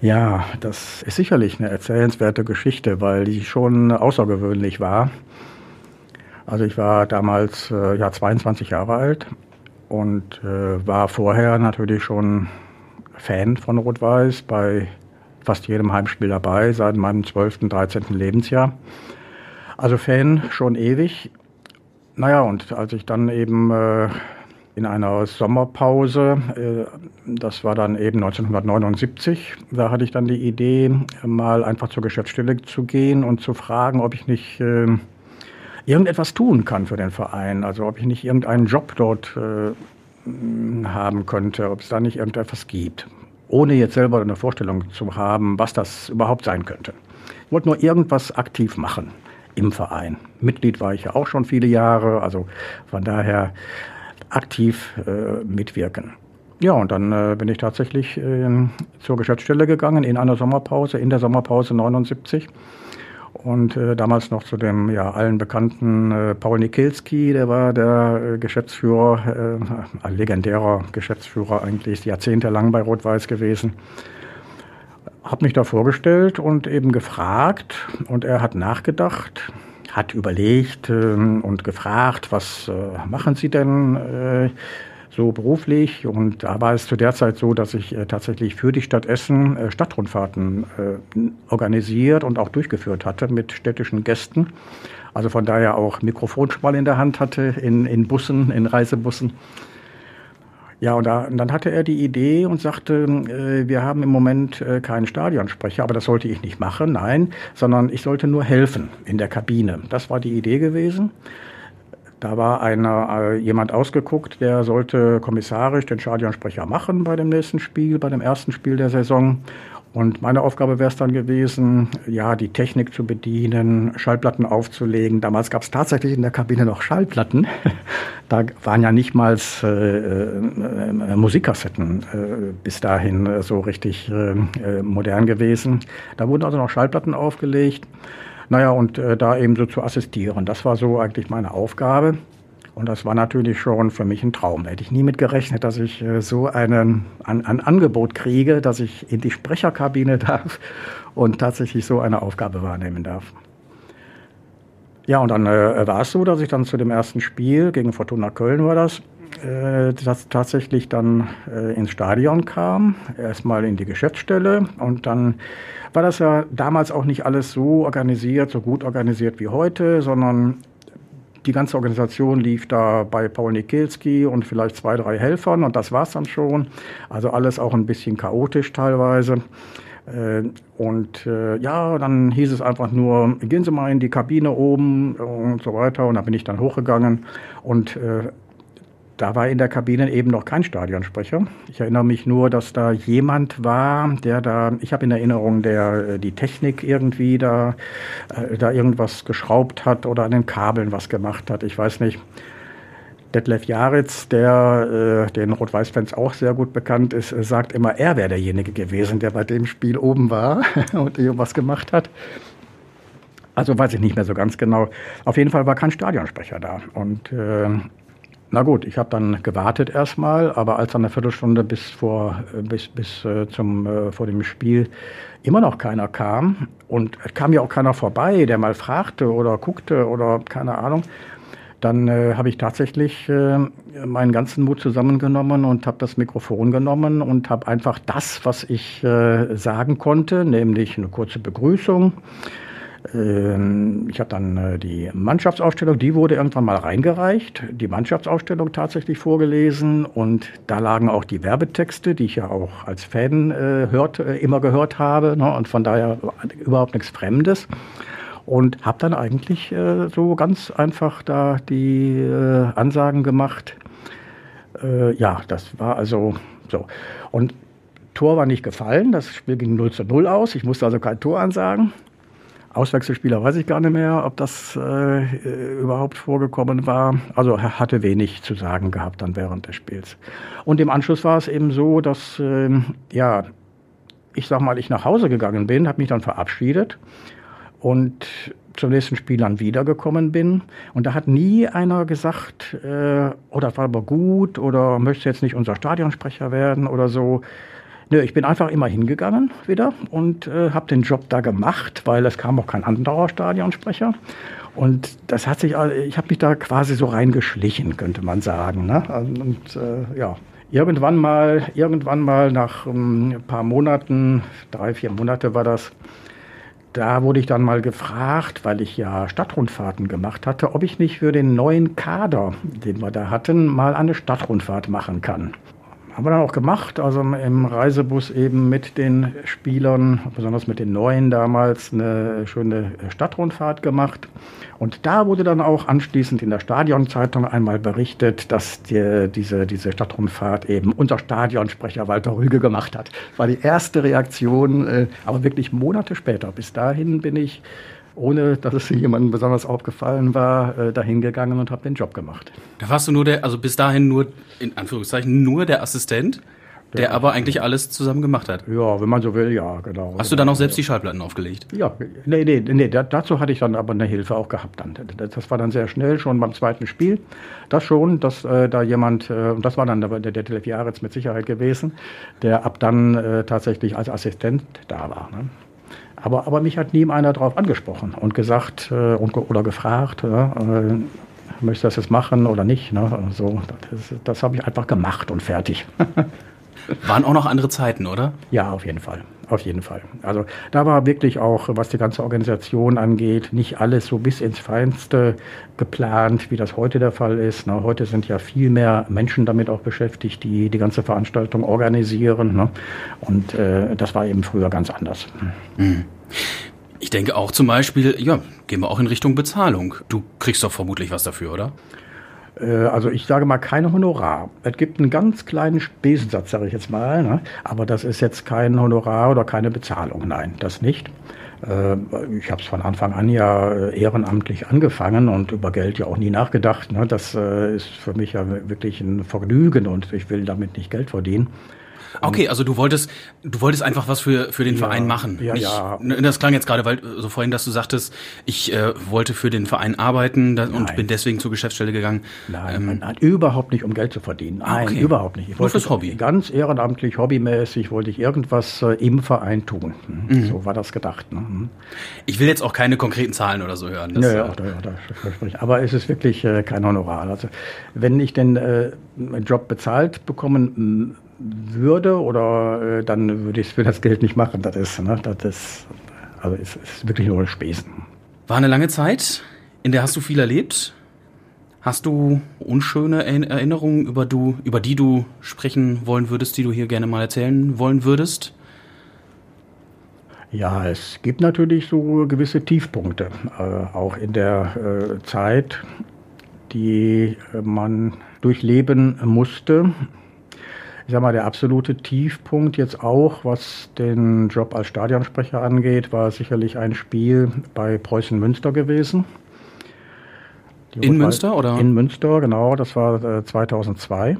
Ja, das ist sicherlich eine erzählenswerte Geschichte, weil die schon außergewöhnlich war. Also ich war damals äh, ja 22 Jahre alt und äh, war vorher natürlich schon Fan von Rot-Weiß, bei fast jedem Heimspiel dabei, seit meinem 12., 13. Lebensjahr. Also Fan schon ewig. Naja, und als ich dann eben äh, in einer Sommerpause, äh, das war dann eben 1979, da hatte ich dann die Idee, mal einfach zur Geschäftsstelle zu gehen und zu fragen, ob ich nicht äh, irgendetwas tun kann für den Verein. Also ob ich nicht irgendeinen Job dort äh, haben könnte, ob es da nicht irgendetwas gibt. Ohne jetzt selber eine Vorstellung zu haben, was das überhaupt sein könnte. Ich wollte nur irgendwas aktiv machen im Verein. Mitglied war ich ja auch schon viele Jahre, also von daher aktiv äh, mitwirken. Ja, und dann äh, bin ich tatsächlich äh, zur Geschäftsstelle gegangen in einer Sommerpause, in der Sommerpause 79 und äh, damals noch zu dem ja allen bekannten äh, Paul Nikilski, der war der äh, Geschäftsführer, äh, legendärer Geschäftsführer eigentlich, jahrzehntelang bei Rot-Weiß gewesen. Hab mich da vorgestellt und eben gefragt und er hat nachgedacht, hat überlegt äh, und gefragt, was äh, machen Sie denn? Äh, so beruflich. Und da war es zu der Zeit so, dass ich äh, tatsächlich für die Stadt Essen äh, Stadtrundfahrten äh, organisiert und auch durchgeführt hatte mit städtischen Gästen. Also von daher auch Mikrofonschmal in der Hand hatte, in, in Bussen, in Reisebussen. Ja, und, da, und dann hatte er die Idee und sagte, äh, wir haben im Moment äh, keinen Stadionsprecher, aber das sollte ich nicht machen, nein, sondern ich sollte nur helfen in der Kabine. Das war die Idee gewesen. Da war einer, äh, jemand ausgeguckt, der sollte kommissarisch den Stadionsprecher machen bei dem nächsten Spiel, bei dem ersten Spiel der Saison. Und meine Aufgabe wäre es dann gewesen, ja, die Technik zu bedienen, Schallplatten aufzulegen. Damals gab es tatsächlich in der Kabine noch Schallplatten. *laughs* da waren ja nicht mal äh, äh, Musikkassetten äh, bis dahin äh, so richtig äh, modern gewesen. Da wurden also noch Schallplatten aufgelegt. Naja, und äh, da eben so zu assistieren, das war so eigentlich meine Aufgabe. Und das war natürlich schon für mich ein Traum. Hätte ich nie mit gerechnet, dass ich äh, so einen, ein, ein Angebot kriege, dass ich in die Sprecherkabine *laughs* darf und tatsächlich so eine Aufgabe wahrnehmen darf. Ja, und dann äh, war es so, dass ich dann zu dem ersten Spiel gegen Fortuna Köln war das, äh, das tatsächlich dann äh, ins Stadion kam, erstmal in die Geschäftsstelle und dann war das ja damals auch nicht alles so organisiert, so gut organisiert wie heute, sondern die ganze Organisation lief da bei Paul Nikelski und vielleicht zwei, drei Helfern und das war's dann schon. Also alles auch ein bisschen chaotisch teilweise. Äh, und äh, ja, dann hieß es einfach nur, gehen Sie mal in die Kabine oben und so weiter. Und da bin ich dann hochgegangen und äh, da war in der Kabine eben noch kein Stadionsprecher. Ich erinnere mich nur, dass da jemand war, der da, ich habe in Erinnerung, der äh, die Technik irgendwie da, äh, da irgendwas geschraubt hat oder an den Kabeln was gemacht hat. Ich weiß nicht. Detlef Jaritz, der äh, den Rot-Weiß-Fans auch sehr gut bekannt ist, äh, sagt immer, er wäre derjenige gewesen, der bei dem Spiel oben war *laughs* und irgendwas gemacht hat. Also weiß ich nicht mehr so ganz genau. Auf jeden Fall war kein Stadionsprecher da. Und äh, na gut, ich habe dann gewartet erstmal, aber als dann eine Viertelstunde bis vor äh, bis bis äh, zum äh, vor dem Spiel immer noch keiner kam und kam ja auch keiner vorbei, der mal fragte oder guckte oder keine Ahnung, dann äh, habe ich tatsächlich äh, meinen ganzen Mut zusammengenommen und habe das Mikrofon genommen und habe einfach das, was ich äh, sagen konnte, nämlich eine kurze Begrüßung, ähm, ich habe dann äh, die Mannschaftsausstellung, die wurde irgendwann mal reingereicht, die Mannschaftsausstellung tatsächlich vorgelesen und da lagen auch die Werbetexte, die ich ja auch als Fan äh, hört, äh, immer gehört habe ne, und von daher überhaupt nichts Fremdes und habe dann eigentlich so ganz einfach da die Ansagen gemacht. Ja, das war also so. Und Tor war nicht gefallen, das Spiel ging 0 zu 0 aus, ich musste also kein Tor ansagen. Auswechselspieler weiß ich gar nicht mehr, ob das äh, überhaupt vorgekommen war. Also er hatte wenig zu sagen gehabt dann während des Spiels. Und im Anschluss war es eben so, dass äh, ja, ich sag mal, ich nach Hause gegangen bin, habe mich dann verabschiedet und zum nächsten Spiel dann wiedergekommen bin. Und da hat nie einer gesagt, äh, oh, das war aber gut oder möchtest jetzt nicht unser Stadionsprecher werden oder so. Nö, ich bin einfach immer hingegangen wieder und äh, habe den Job da gemacht, weil es kam auch kein anderer Stadionsprecher. Und das hat sich, ich habe mich da quasi so reingeschlichen, könnte man sagen. Ne? Und äh, ja, irgendwann mal, irgendwann mal nach ähm, ein paar Monaten, drei, vier Monate war das, da wurde ich dann mal gefragt, weil ich ja Stadtrundfahrten gemacht hatte, ob ich nicht für den neuen Kader, den wir da hatten, mal eine Stadtrundfahrt machen kann haben wir dann auch gemacht, also im Reisebus eben mit den Spielern, besonders mit den Neuen damals, eine schöne Stadtrundfahrt gemacht. Und da wurde dann auch anschließend in der Stadionzeitung einmal berichtet, dass die, diese, diese Stadtrundfahrt eben unser Stadionsprecher Walter Rüge gemacht hat. Das war die erste Reaktion, äh, aber wirklich Monate später. Bis dahin bin ich ohne dass es jemandem besonders aufgefallen war, äh, dahin gegangen und habe den Job gemacht. Da warst du nur der, also bis dahin nur, in Anführungszeichen, nur der Assistent, der, der aber eigentlich alles zusammen gemacht hat. Ja, wenn man so will, ja, genau. Hast du dann auch selbst die Schallplatten aufgelegt? Ja, nee, nee, nee, dazu hatte ich dann aber eine Hilfe auch gehabt dann. Das war dann sehr schnell, schon beim zweiten Spiel. Das schon, dass äh, da jemand, äh, das war dann der, der Delf Jaretz mit Sicherheit gewesen, der ab dann äh, tatsächlich als Assistent da war. Ne? Aber, aber mich hat nie einer darauf angesprochen und gesagt äh, und, oder gefragt, äh, möchtest du das jetzt machen oder nicht. Ne? Also, das, das habe ich einfach gemacht und fertig. *laughs* Waren auch noch andere Zeiten, oder? Ja, auf jeden Fall. Auf jeden Fall. Also da war wirklich auch, was die ganze Organisation angeht, nicht alles so bis ins Feinste geplant, wie das heute der Fall ist. Ne? Heute sind ja viel mehr Menschen damit auch beschäftigt, die die ganze Veranstaltung organisieren. Ne? Und äh, das war eben früher ganz anders. Mhm. Ich denke auch zum Beispiel, ja, gehen wir auch in Richtung Bezahlung. Du kriegst doch vermutlich was dafür, oder? Äh, also ich sage mal keine Honorar. Es gibt einen ganz kleinen Spesensatz, sage ich jetzt mal, ne? aber das ist jetzt kein Honorar oder keine Bezahlung. Nein, das nicht. Äh, ich habe es von Anfang an ja äh, ehrenamtlich angefangen und über Geld ja auch nie nachgedacht. Ne? Das ist für mich ja wirklich ein Vergnügen und ich will damit nicht Geld verdienen. Okay, also du wolltest, du wolltest einfach was für, für den ja, Verein machen. Ja, Nicht, ja. Das klang jetzt gerade, weil so vorhin, dass du sagtest, ich äh, wollte für den Verein arbeiten da, und bin deswegen zur Geschäftsstelle gegangen. Nein, ähm, nein, überhaupt nicht, um Geld zu verdienen. Nein, okay. überhaupt nicht. Ich Nur fürs Hobby. Ganz ehrenamtlich, hobbymäßig wollte ich irgendwas äh, im Verein tun. Hm, mhm. So war das gedacht. Ne? Hm. Ich will jetzt auch keine konkreten Zahlen oder so hören. Das, ja, ja, äh, da, da, aber es ist wirklich äh, kein Honorar. Also wenn ich den äh, Job bezahlt bekommen würde oder äh, dann würde ich es für das Geld nicht machen. Das ist, ne, das ist, also es ist wirklich nur Spesen. War eine lange Zeit, in der hast du viel erlebt. Hast du unschöne Erinnerungen, über, du, über die du sprechen wollen würdest, die du hier gerne mal erzählen wollen würdest? Ja, es gibt natürlich so gewisse Tiefpunkte, äh, auch in der äh, Zeit, die man durchleben musste ich sag mal, der absolute Tiefpunkt jetzt auch, was den Job als Stadionsprecher angeht, war sicherlich ein Spiel bei Preußen Münster gewesen. Die in Münster oder? In Münster, genau. Das war äh, 2002.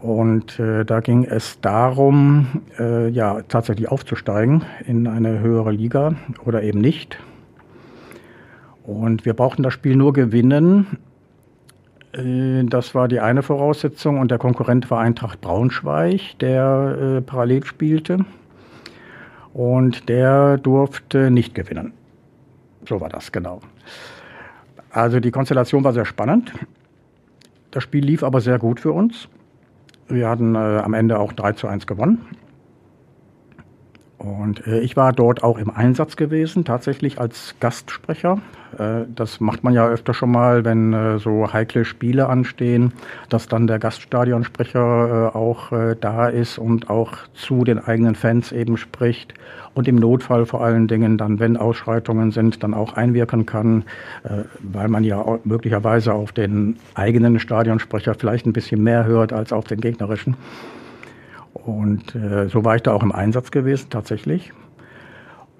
Und äh, da ging es darum, äh, ja, tatsächlich aufzusteigen in eine höhere Liga oder eben nicht. Und wir brauchten das Spiel nur gewinnen, das war die eine Voraussetzung und der Konkurrent war Eintracht Braunschweig, der äh, parallel spielte und der durfte nicht gewinnen. So war das genau. Also die Konstellation war sehr spannend. Das Spiel lief aber sehr gut für uns. Wir hatten äh, am Ende auch 3 zu 1 gewonnen. Und äh, ich war dort auch im Einsatz gewesen, tatsächlich als Gastsprecher. Äh, das macht man ja öfter schon mal, wenn äh, so heikle Spiele anstehen, dass dann der Gaststadionsprecher äh, auch äh, da ist und auch zu den eigenen Fans eben spricht und im Notfall vor allen Dingen dann, wenn Ausschreitungen sind, dann auch einwirken kann, äh, weil man ja möglicherweise auf den eigenen Stadionsprecher vielleicht ein bisschen mehr hört als auf den gegnerischen. Und äh, so war ich da auch im Einsatz gewesen, tatsächlich.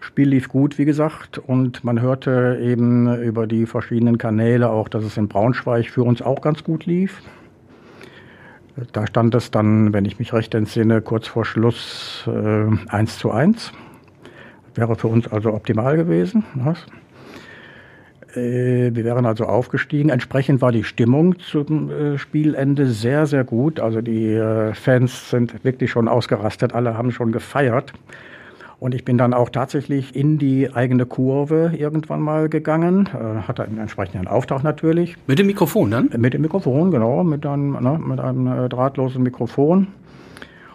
Spiel lief gut, wie gesagt, und man hörte eben über die verschiedenen Kanäle auch, dass es in Braunschweig für uns auch ganz gut lief. Da stand es dann, wenn ich mich recht entsinne, kurz vor Schluss äh, 1 zu 1. Wäre für uns also optimal gewesen. Was? Äh, wir wären also aufgestiegen. Entsprechend war die Stimmung zum äh, Spielende sehr, sehr gut. Also die äh, Fans sind wirklich schon ausgerastet. Alle haben schon gefeiert. Und ich bin dann auch tatsächlich in die eigene Kurve irgendwann mal gegangen. hatte einen entsprechenden Auftrag natürlich. Mit dem Mikrofon dann? Mit dem Mikrofon, genau. Mit einem, ne, mit einem drahtlosen Mikrofon.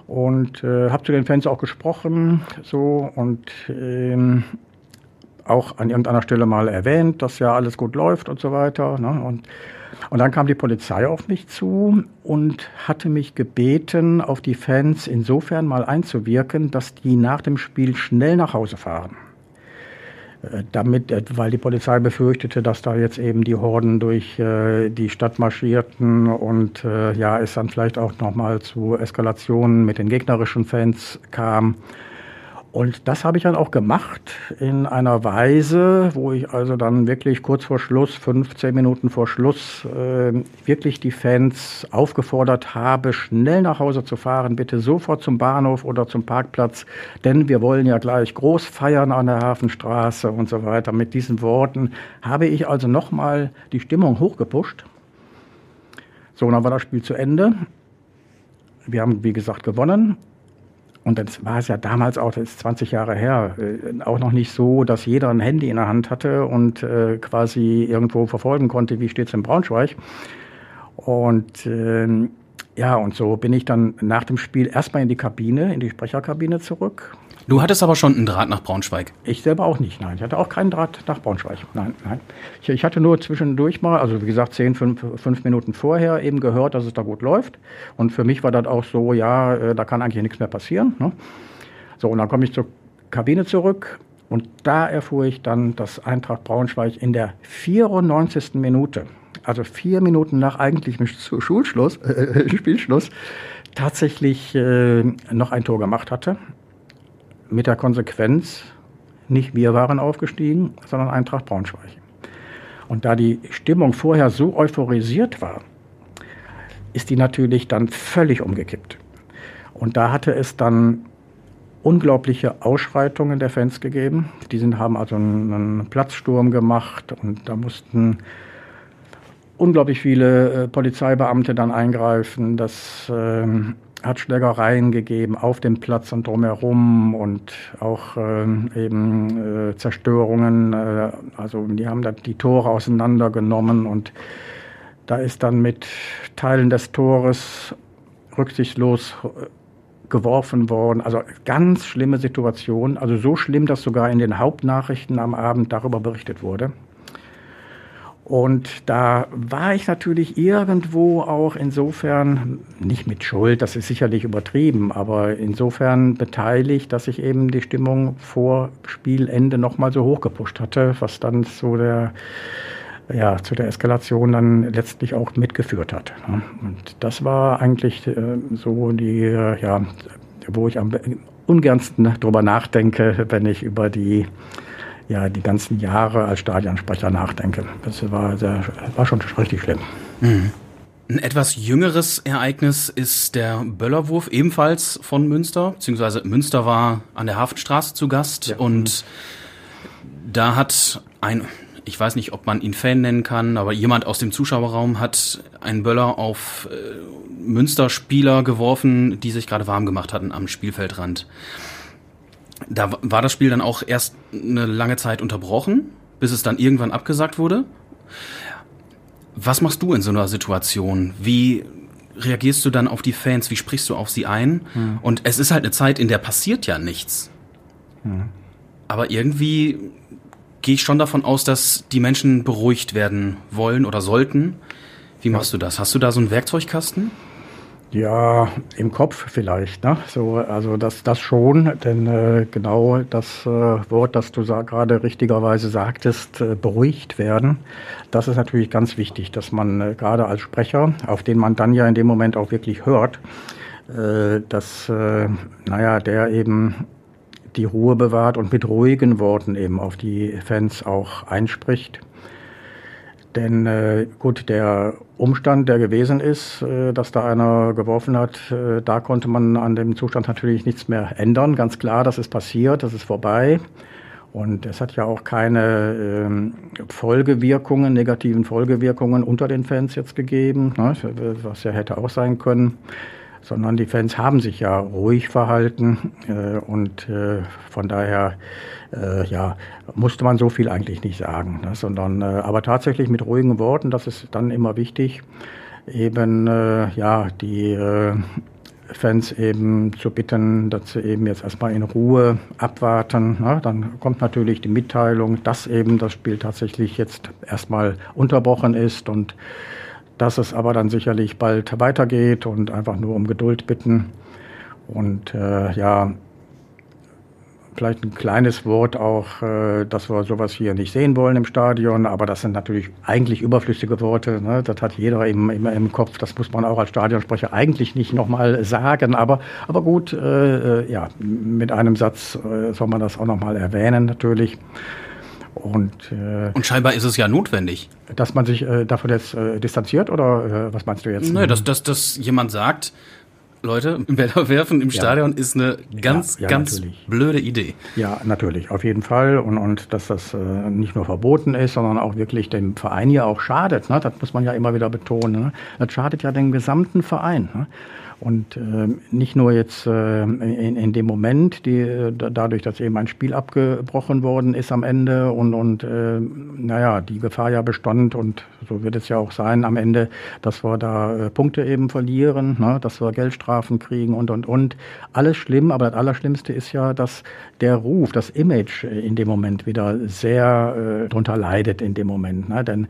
Und äh, habe zu den Fans auch gesprochen. So und ähm, auch an irgendeiner Stelle mal erwähnt, dass ja alles gut läuft und so weiter. Ne? Und Und dann kam die Polizei auf mich zu und hatte mich gebeten, auf die Fans insofern mal einzuwirken, dass die nach dem Spiel schnell nach Hause fahren. Äh, damit, äh, weil die Polizei befürchtete, dass da jetzt eben die Horden durch äh, die Stadt marschierten und äh, ja, es dann vielleicht auch nochmal zu Eskalationen mit den gegnerischen Fans kam. Und das habe ich dann auch gemacht in einer Weise, wo ich also dann wirklich kurz vor Schluss, 15 Minuten vor Schluss, äh, wirklich die Fans aufgefordert habe, schnell nach Hause zu fahren, bitte sofort zum Bahnhof oder zum Parkplatz, denn wir wollen ja gleich groß feiern an der Hafenstraße und so weiter. Mit diesen Worten habe ich also nochmal die Stimmung hochgepusht. So, dann war das Spiel zu Ende. Wir haben, wie gesagt, gewonnen. Und das war es ja damals auch, das ist 20 Jahre her, äh, auch noch nicht so, dass jeder ein Handy in der Hand hatte und äh, quasi irgendwo verfolgen konnte, wie steht es in Braunschweig. Und äh, ja, und so bin ich dann nach dem Spiel erstmal in die Kabine, in die Sprecherkabine zurück Du hattest aber schon einen Draht nach Braunschweig. Ich selber auch nicht, nein. Ich hatte auch keinen Draht nach Braunschweig. Nein, nein. Ich, ich hatte nur zwischendurch mal, also wie gesagt, zehn, fünf, fünf Minuten vorher eben gehört, dass es da gut läuft. Und für mich war das auch so, ja, äh, da kann eigentlich nichts mehr passieren. Ne? So, und dann komme ich zur Kabine zurück und da erfuhr ich dann, dass Eintracht Braunschweig in der 94. Minute, also vier Minuten nach eigentlichem Schulschluss, äh, *laughs* Spielschluss, tatsächlich äh, noch ein Tor gemacht hatte mit der Konsequenz, nicht wir waren aufgestiegen, sondern Eintracht Braunschweig. Und da die Stimmung vorher so euphorisiert war, ist die natürlich dann völlig umgekippt. Und da hatte es dann unglaubliche Ausschreitungen der Fans gegeben. Die sind, haben also einen, Platzsturm gemacht und da mussten unglaublich viele äh, Polizeibeamte dann eingreifen. Das ähm, hat Schlägereien gegeben auf dem Platz und drumherum und auch äh, eben äh, Zerstörungen. Äh, also die haben da die Tore auseinandergenommen und da ist dann mit Teilen des Tores rücksichtslos äh, geworfen worden. Also ganz schlimme Situation. Also so schlimm, dass sogar in den Hauptnachrichten am Abend darüber berichtet wurde. Und da war ich natürlich irgendwo auch insofern, nicht mit Schuld, das ist sicherlich übertrieben, aber insofern beteiligt, dass ich eben die Stimmung vor Spielende nochmal so hochgepusht hatte, was dann zu der, ja, zu der Eskalation dann letztlich auch mitgeführt hat. Ne? Und das war eigentlich äh, so die, ja, wo ich am ungernsten drüber nachdenke, wenn ich über die ja, die ganzen Jahre als Stadionsprecher nachdenke. Das war, sehr, war schon richtig schlimm. Mhm. Ein etwas jüngeres Ereignis ist der Böllerwurf, ebenfalls von Münster, beziehungsweise Münster war an der Hafenstraße zu Gast ja. und da hat ein, ich weiß nicht, ob man ihn Fan nennen kann, aber jemand aus dem Zuschauerraum hat einen Böller auf äh, Münster-Spieler geworfen, die sich gerade warm gemacht hatten am Spielfeldrand. Da war das Spiel dann auch erst eine lange Zeit unterbrochen, bis es dann irgendwann abgesagt wurde. Was machst du in so einer Situation? Wie reagierst du dann auf die Fans? Wie sprichst du auf sie ein? Hm. Und es ist halt eine Zeit, in der passiert ja nichts. Hm. Aber irgendwie gehe ich schon davon aus, dass die Menschen beruhigt werden wollen oder sollten. Wie machst ja. du das? Hast du da so einen Werkzeugkasten? Ja, im Kopf vielleicht. Ne? So, also das, das schon, denn äh, genau das äh, Wort, das du gerade richtigerweise sagtest, äh, beruhigt werden, das ist natürlich ganz wichtig, dass man äh, gerade als Sprecher, auf den man dann ja in dem Moment auch wirklich hört, äh, dass, äh, naja, der eben die Ruhe bewahrt und mit ruhigen Worten eben auf die Fans auch einspricht. Denn äh, gut, der Umstand, der gewesen ist, äh, dass da einer geworfen hat, äh, da konnte man an dem Zustand natürlich nichts mehr ändern. Ganz klar, das ist passiert, das ist vorbei. Und es hat ja auch keine ähm, Folgewirkungen, negativen Folgewirkungen unter den Fans jetzt gegeben, ne, was ja hätte auch sein können sondern die Fans haben sich ja ruhig verhalten äh, und äh, von daher äh, ja, musste man so viel eigentlich nicht sagen, ne, sondern äh, aber tatsächlich mit ruhigen Worten, das ist dann immer wichtig, eben äh, ja die äh, Fans eben zu bitten, dass sie eben jetzt erstmal in Ruhe abwarten. Na, dann kommt natürlich die Mitteilung, dass eben das Spiel tatsächlich jetzt erstmal unterbrochen ist und dass es aber dann sicherlich bald weitergeht und einfach nur um Geduld bitten. Und äh, ja, vielleicht ein kleines Wort auch, äh, dass wir sowas hier nicht sehen wollen im Stadion, aber das sind natürlich eigentlich überflüssige Worte. Ne? Das hat jeder immer, immer im Kopf. Das muss man auch als Stadionsprecher eigentlich nicht nochmal sagen. Aber, aber gut, äh, äh, ja, mit einem Satz äh, soll man das auch nochmal erwähnen natürlich. Und, äh, und scheinbar ist es ja notwendig. Dass man sich äh, davon jetzt äh, distanziert oder äh, was meinst du jetzt? Nö, dass, dass, dass jemand sagt, Leute, *laughs* Bälle werfen im Stadion ja. ist eine ganz, ja, ja, ganz natürlich. blöde Idee. Ja, natürlich, auf jeden Fall. Und, und dass das äh, nicht nur verboten ist, sondern auch wirklich dem Verein ja auch schadet. Ne? Das muss man ja immer wieder betonen. Ne? Das schadet ja dem gesamten Verein. Ne? Und äh, nicht nur jetzt äh, in, in dem Moment, die, äh, dadurch, dass eben ein Spiel abgebrochen worden ist am Ende und, und äh, naja, die Gefahr ja bestand und so wird es ja auch sein am Ende, dass wir da äh, Punkte eben verlieren, ne, dass wir Geldstrafen kriegen und, und, und. Alles schlimm, aber das Allerschlimmste ist ja, dass der Ruf, das Image in dem Moment wieder sehr äh, drunter leidet in dem Moment. Ne? Denn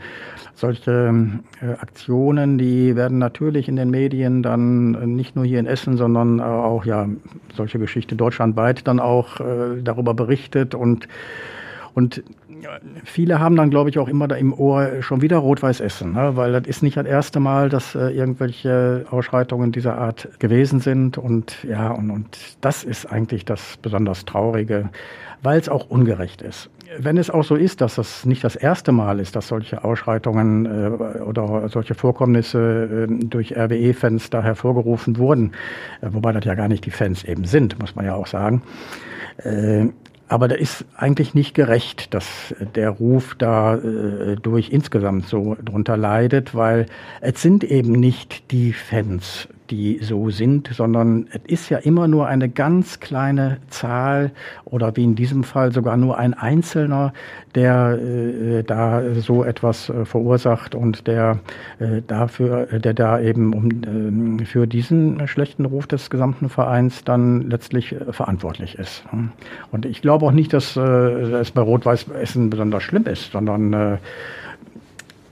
solche äh, Aktionen, die werden natürlich in den Medien dann nicht nur hier in Essen, sondern auch ja solche Geschichte deutschlandweit dann auch äh, darüber berichtet und und viele haben dann, glaube ich, auch immer da im Ohr schon wieder Rot-Weiß Essen, ne? weil das ist nicht das erste Mal, dass äh, irgendwelche Ausschreitungen dieser Art gewesen sind. Und ja, und, und das ist eigentlich das besonders Traurige, weil es auch ungerecht ist. Wenn es auch so ist, dass das nicht das erste Mal ist, dass solche Ausschreitungen äh, oder solche Vorkommnisse äh, durch RWE-Fans da hervorgerufen wurden, äh, wobei das ja gar nicht die Fans eben sind, muss man ja auch sagen, äh, aber da ist eigentlich nicht gerecht, dass der Ruf da äh, durch insgesamt so drunter leidet, weil es sind eben nicht die Fans, die so sind, sondern es ist ja immer nur eine ganz kleine Zahl oder wie in diesem Fall sogar nur ein Einzelner, der äh, da so etwas äh, verursacht und der äh, dafür, der da eben um, äh, für diesen schlechten Ruf des gesamten Vereins dann letztlich äh, verantwortlich ist. Und ich glaube auch nicht, dass äh, es bei Rot-Weiß Essen besonders schlimm ist, sondern äh,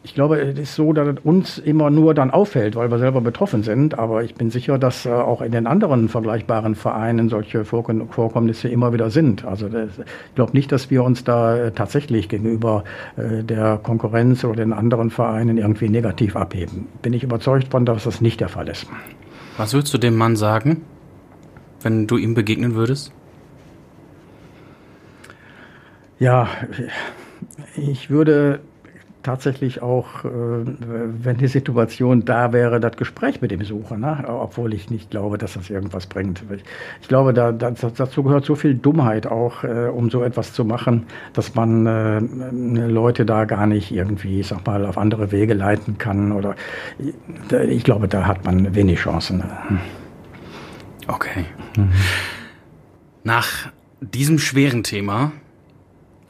ich glaube, es ist so, dass es uns immer nur dann auffällt, weil wir selber betroffen sind. Aber ich bin sicher, dass äh, auch in den anderen vergleichbaren Vereinen solche Vorkommnisse immer wieder sind. Also das, ich glaube nicht, dass wir uns da äh, tatsächlich gegenüber äh, der Konkurrenz oder den anderen Vereinen irgendwie negativ abheben. Bin ich überzeugt von, dass das nicht der Fall ist. Was würdest du dem Mann sagen, wenn du ihm begegnen würdest? Ja, ich würde tatsächlich auch, äh, wenn die Situation da wäre, das Gespräch mit dem Sucher, ne? obwohl ich nicht glaube, dass das irgendwas bringt. Ich glaube, da, das, dazu gehört so viel Dummheit auch, äh, um so etwas zu machen, dass man äh, Leute da gar nicht irgendwie, ich sag mal, auf andere Wege leiten kann. Oder ich glaube, da hat man wenig Chancen. Okay. Mhm. Nach diesem schweren Thema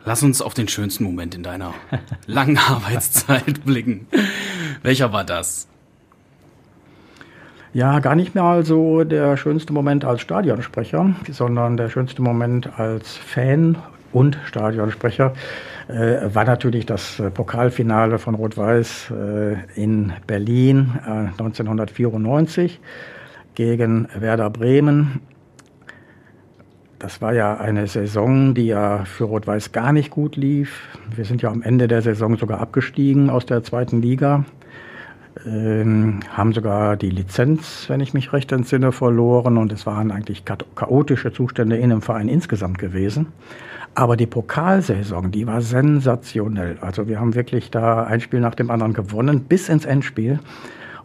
Lass uns auf den schönsten Moment in deiner *laughs* langen Arbeitszeit blicken. Welcher war das? Ja, gar nicht mehr so der schönste Moment als Stadionsprecher, sondern der schönste Moment als Fan und Stadionsprecher äh, war natürlich das äh, Pokalfinale von Rot-Weiß äh, in Berlin 1994 äh, gegen Werder Bremen. Das war ja eine Saison, die ja für Rot-Weiß gar nicht gut lief. Wir sind ja am Ende der Saison sogar abgestiegen aus der zweiten Liga. Ähm, haben sogar die Lizenz, wenn ich mich recht entsinne, verloren und es waren eigentlich chaotische Zustände in dem Verein insgesamt gewesen. Aber die Pokalsaison, die war sensationell. Also wir haben wirklich da ein Spiel nach dem anderen gewonnen bis ins Endspiel.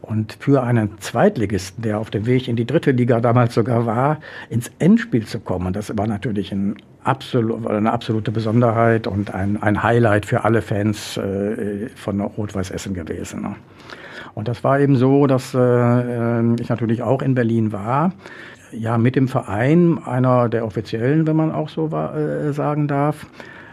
Und für einen Zweitligisten, der auf dem Weg in die dritte Liga damals sogar war, ins Endspiel zu kommen, das war natürlich ein absolut, eine absolute Besonderheit und ein, ein Highlight für alle Fans äh, von Rot-Weiß Essen gewesen. Ne? Und das war eben so, dass äh, ich natürlich auch in Berlin war. Ja, mit dem Verein, einer der offiziellen, wenn man auch so äh, sagen darf.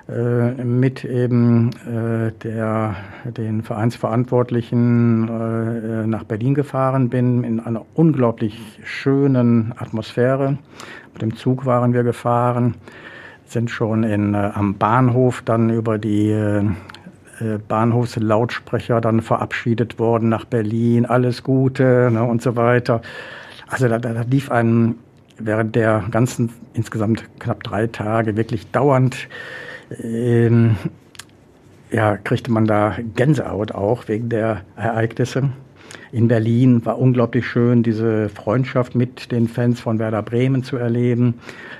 Äh, mit eben äh, der, den Vereinsverantwortlichen äh, nach Berlin gefahren bin, in einer unglaublich schönen Atmosphäre. Mit dem Zug waren wir gefahren, sind schon in, am Bahnhof dann über die Bahnhofslautsprecher dann verabschiedet worden nach Berlin, alles Gute ne, und so weiter. Also da, da lief ein während der ganzen insgesamt knapp drei Tage wirklich dauernd ähm, ja, kriegte man da Gänsehaut auch wegen der Ereignisse. In Berlin war unglaublich schön, diese Freundschaft mit den Fans von Werder Bremen zu erleben.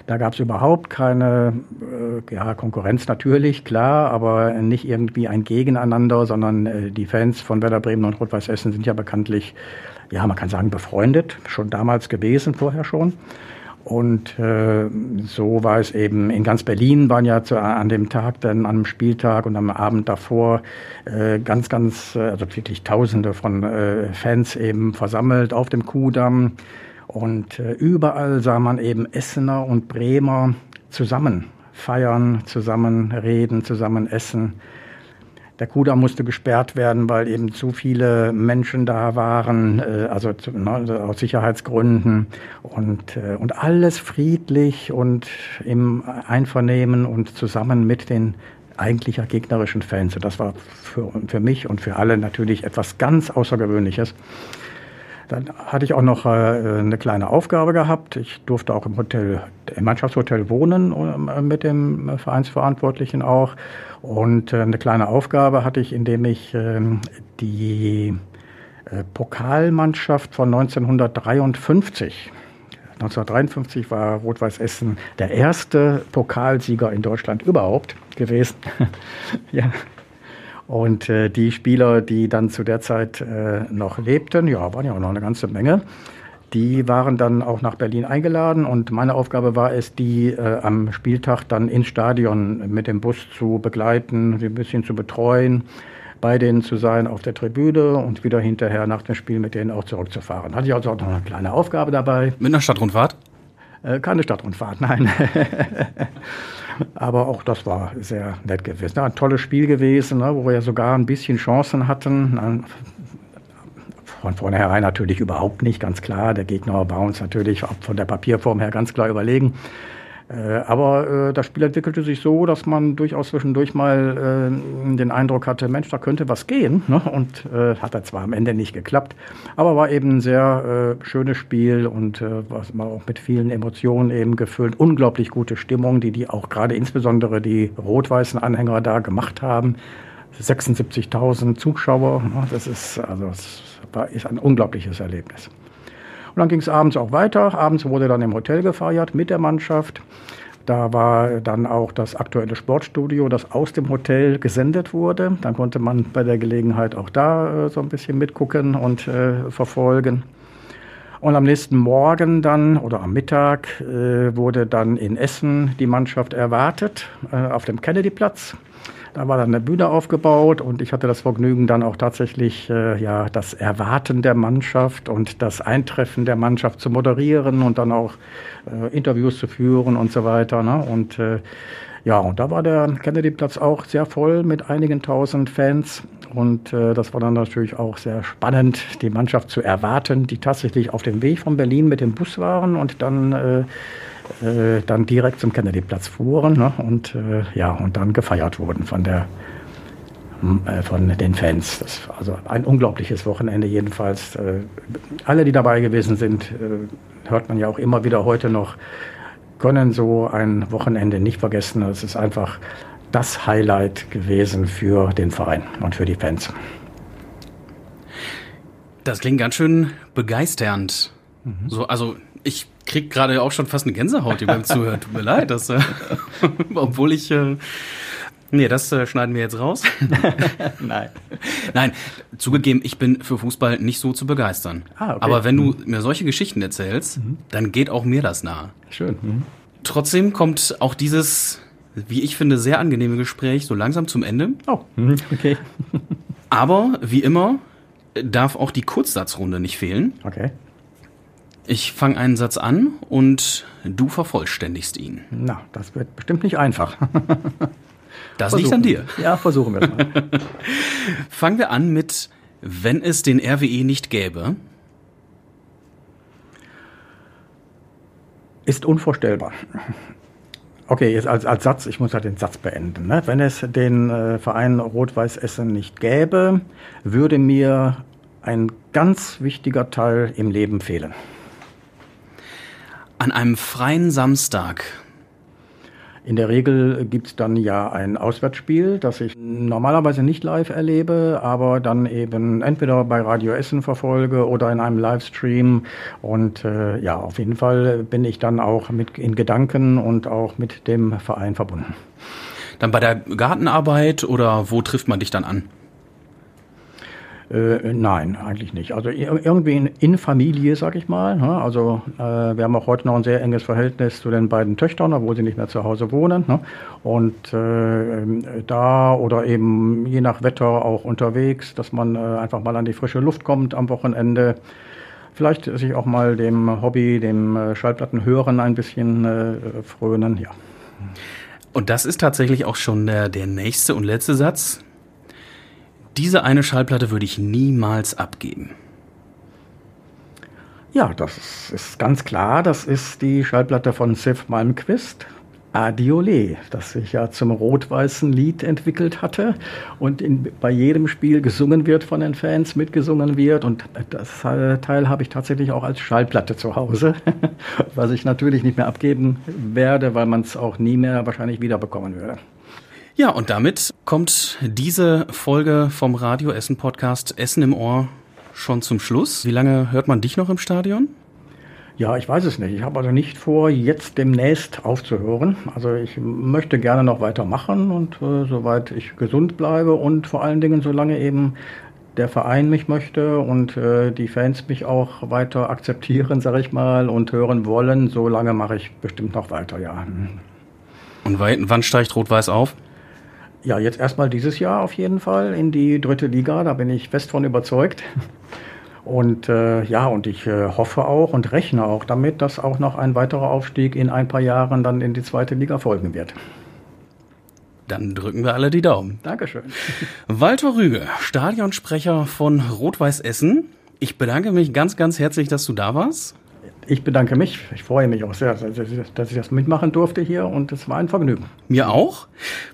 Da gab es überhaupt keine äh, ja, Konkurrenz natürlich, klar, aber nicht irgendwie ein Gegeneinander, sondern äh, die Fans von Werder Bremen und Rot-Weiß Essen sind ja bekanntlich, ja, man kann sagen, befreundet, schon damals gewesen, vorher schon. Und äh, so war es eben in ganz Berlin, waren ja zu, an dem Tag, dann am Spieltag und am Abend davor äh, ganz, ganz, also wirklich Tausende von äh, Fans eben versammelt auf dem Kudamm. Und äh, überall sah man eben Essener und Bremer zusammen feiern, zusammen reden, zusammen essen. Der Kudamm musste gesperrt werden, weil eben zu viele Menschen da waren, äh, also zu, ne, aus Sicherheitsgründen und, äh, und alles friedlich und im Einvernehmen und zusammen mit den eigentlicher gegnerischen Fans. Und das war für, für mich und für alle natürlich etwas ganz Außergewöhnliches. Dann hatte ich auch noch äh, eine kleine Aufgabe gehabt. Ich durfte auch im Hotel, im Mannschaftshotel wohnen äh, mit dem Vereinsverantwortlichen auch. Und äh, eine kleine Aufgabe hatte ich, indem ich ähm, die äh, Pokalmannschaft von 1953 1953 war Rot-Weiß Essen der erste Pokalsieger in Deutschland überhaupt gewesen. *laughs* ja, und äh, die Spieler, die dann zu der Zeit äh, noch lebten, ja, waren ja auch noch eine ganze Menge, die waren dann auch nach Berlin eingeladen und meine Aufgabe war es, die äh, am Spieltag dann ins Stadion mit dem Bus zu begleiten, sie ein bisschen zu betreuen, bei denen zu sein auf der Tribüne und wieder hinterher nach dem Spiel mit denen auch zurückzufahren. Hatte ich also auch noch eine kleine Aufgabe dabei. Mit einer Stadtrundfahrt? Äh, keine Stadtrundfahrt, nein. *laughs* Aber auch das war sehr nett gewesen. ein tolles Spiel gewesen, ne, wo wir sogar ein bisschen Chancen hatten. Von vornherein natürlich überhaupt nicht, ganz klar. Der Gegner war uns natürlich von der Papierform her ganz klar überlegen. Äh, aber äh, das Spiel entwickelte sich so, dass man durchaus zwischendurch mal äh, den Eindruck hatte, Mensch, da könnte was gehen. Ne? Und äh, hat er zwar am Ende nicht geklappt, aber war eben ein sehr äh, schönes Spiel und äh, was mal auch mit vielen Emotionen eben gefüllt. Unglaublich gute Stimmung, die die auch gerade insbesondere die rot-weißen Anhänger da gemacht haben. 76.000 Zuschauer, ne? das ist also das war, ist ein unglaubliches Erlebnis. Und dann ging es abends auch weiter. Abends wurde dann im Hotel gefeiert mit der Mannschaft. Da war dann auch das aktuelle Sportstudio, das aus dem Hotel gesendet wurde. Dann konnte man bei der Gelegenheit auch da äh, so ein bisschen mitgucken und äh, verfolgen. Und am nächsten Morgen dann oder am Mittag äh, wurde dann in Essen die Mannschaft erwartet äh, auf dem Kennedyplatz. Da war dann eine Bühne aufgebaut und ich hatte das Vergnügen, dann auch tatsächlich äh, ja, das Erwarten der Mannschaft und das Eintreffen der Mannschaft zu moderieren und dann auch äh, Interviews zu führen und so weiter. Ne? Und äh, ja, und da war der Kennedy-Platz auch sehr voll mit einigen tausend Fans. Und äh, das war dann natürlich auch sehr spannend, die Mannschaft zu erwarten, die tatsächlich auf dem Weg von Berlin mit dem Bus waren und dann äh, äh, dann direkt zum Kennedy-Platz fuhren ne? und äh, ja und dann gefeiert wurden von der äh, von den Fans. Das war also ein unglaubliches Wochenende jedenfalls. Äh, alle, die dabei gewesen sind, äh, hört man ja auch immer wieder heute noch, können so ein Wochenende nicht vergessen. Es ist einfach das Highlight gewesen für den Verein und für die Fans. Das klingt ganz schön begeisternd. Mhm. So, also ich krieg gerade auch schon fast eine Gänsehaut hier beim Zuhören. Tut mir leid, das, äh, *laughs* obwohl ich äh, Nee, das äh, schneiden wir jetzt raus. *laughs* Nein. Nein, zugegeben, ich bin für Fußball nicht so zu begeistern. Ah, okay. Aber wenn du mhm. mir solche Geschichten erzählst, mhm. dann geht auch mir das nahe. Schön. Mhm. Trotzdem kommt auch dieses, wie ich finde, sehr angenehme Gespräch so langsam zum Ende. Oh, mhm. okay. *laughs* Aber wie immer darf auch die Kurzsatzrunde nicht fehlen. Okay. Ich fange einen Satz an und du vervollständigst ihn. Na, das wird bestimmt nicht einfach. *laughs* das versuchen. liegt an dir. Ja, versuchen wir es mal. *laughs* Fangen wir an mit Wenn es den RWE nicht gäbe? Ist unvorstellbar. Okay, jetzt als, als Satz, ich muss halt den Satz beenden. Ne? Wenn es den äh, Verein Rot-Weiß Essen nicht gäbe, würde mir ein ganz wichtiger Teil im Leben fehlen. An einem freien Samstag in der Regel gibt es dann ja ein Auswärtsspiel, das ich normalerweise nicht live erlebe, aber dann eben entweder bei Radio Essen verfolge oder in einem Livestream. Und äh, ja, auf jeden Fall bin ich dann auch mit in Gedanken und auch mit dem Verein verbunden. Dann bei der Gartenarbeit oder wo trifft man dich dann an? Äh, nein, eigentlich nicht. Also irgendwie in, in Familie, sag ich mal. Ne? Also äh, wir haben auch heute noch ein sehr enges Verhältnis zu den beiden Töchtern, obwohl sie nicht mehr zu Hause wohnen. Ne? Und äh, da oder eben je nach Wetter auch unterwegs, dass man äh, einfach mal an die frische Luft kommt am Wochenende. Vielleicht sich auch mal dem Hobby, dem äh, Schallplattenhören ein bisschen äh, frönen, ja. Und das ist tatsächlich auch schon der, der nächste und letzte Satz diese eine Schallplatte würde ich niemals abgeben. Ja, das ist ganz klar. Das ist die Schallplatte von Sif Malmquist. Adiole, das sich ja zum rot-weißen Lied entwickelt hatte und in, bei jedem Spiel gesungen wird von den Fans, mitgesungen wird. Und das Teil habe ich tatsächlich auch als Schallplatte zu Hause, *laughs* was ich natürlich nicht mehr abgeben werde, weil man es auch nie mehr wahrscheinlich wiederbekommen würde. Ja, und damit kommt diese Folge vom Radio Essen Podcast Essen im Ohr schon zum Schluss. Wie lange hört man dich noch im Stadion? Ja, ich weiß es nicht. Ich habe also nicht vor, jetzt demnächst aufzuhören. Also ich möchte gerne noch weitermachen und äh, soweit ich gesund bleibe und vor allen Dingen, solange eben der Verein mich möchte und äh, die Fans mich auch weiter akzeptieren, sage ich mal, und hören wollen, solange mache ich bestimmt noch weiter, ja. Und wann steigt Rot-Weiß auf? Ja, jetzt erstmal dieses Jahr auf jeden Fall in die dritte Liga, da bin ich fest von überzeugt. Und äh, ja, und ich äh, hoffe auch und rechne auch damit, dass auch noch ein weiterer Aufstieg in ein paar Jahren dann in die zweite Liga folgen wird. Dann drücken wir alle die Daumen. Dankeschön. Walter Rüge, Stadionsprecher von Rot-Weiß Essen. Ich bedanke mich ganz, ganz herzlich, dass du da warst. Ich bedanke mich. Ich freue mich auch sehr, dass ich das mitmachen durfte hier und es war ein Vergnügen. Mir auch.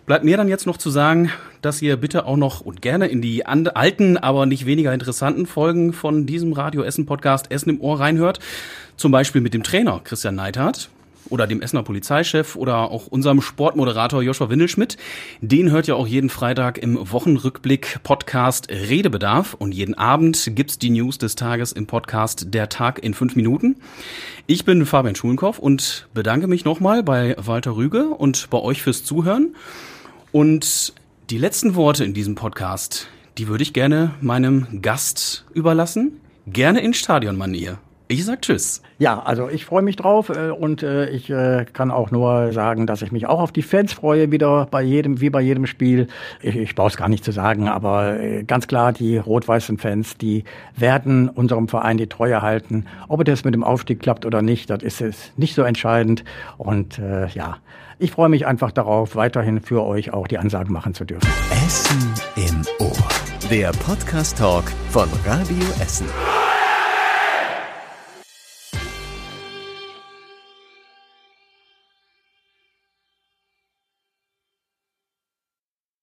Bleibt mir dann jetzt noch zu sagen, dass ihr bitte auch noch und gerne in die alten, aber nicht weniger interessanten Folgen von diesem Radio Essen Podcast Essen im Ohr reinhört. Zum Beispiel mit dem Trainer Christian Neithardt oder dem Essener Polizeichef oder auch unserem Sportmoderator Joshua Windelschmidt. Den hört ihr auch jeden Freitag im Wochenrückblick Podcast Redebedarf und jeden Abend gibt's die News des Tages im Podcast Der Tag in fünf Minuten. Ich bin Fabian Schulenkoff und bedanke mich nochmal bei Walter Rüge und bei euch fürs Zuhören. Und die letzten Worte in diesem Podcast, die würde ich gerne meinem Gast überlassen. Gerne in Stadionmanier. Ich sag Tschüss. Ja, also ich freue mich drauf äh, und äh, ich äh, kann auch nur sagen, dass ich mich auch auf die Fans freue, wieder bei jedem, wie bei jedem Spiel. Ich, ich brauche es gar nicht zu sagen, aber ganz klar, die rot-weißen Fans, die werden unserem Verein die Treue halten. Ob das mit dem Aufstieg klappt oder nicht, das ist es nicht so entscheidend. Und äh, ja, ich freue mich einfach darauf, weiterhin für euch auch die Ansagen machen zu dürfen. Essen im Ohr. Der Podcast-Talk von Radio Essen.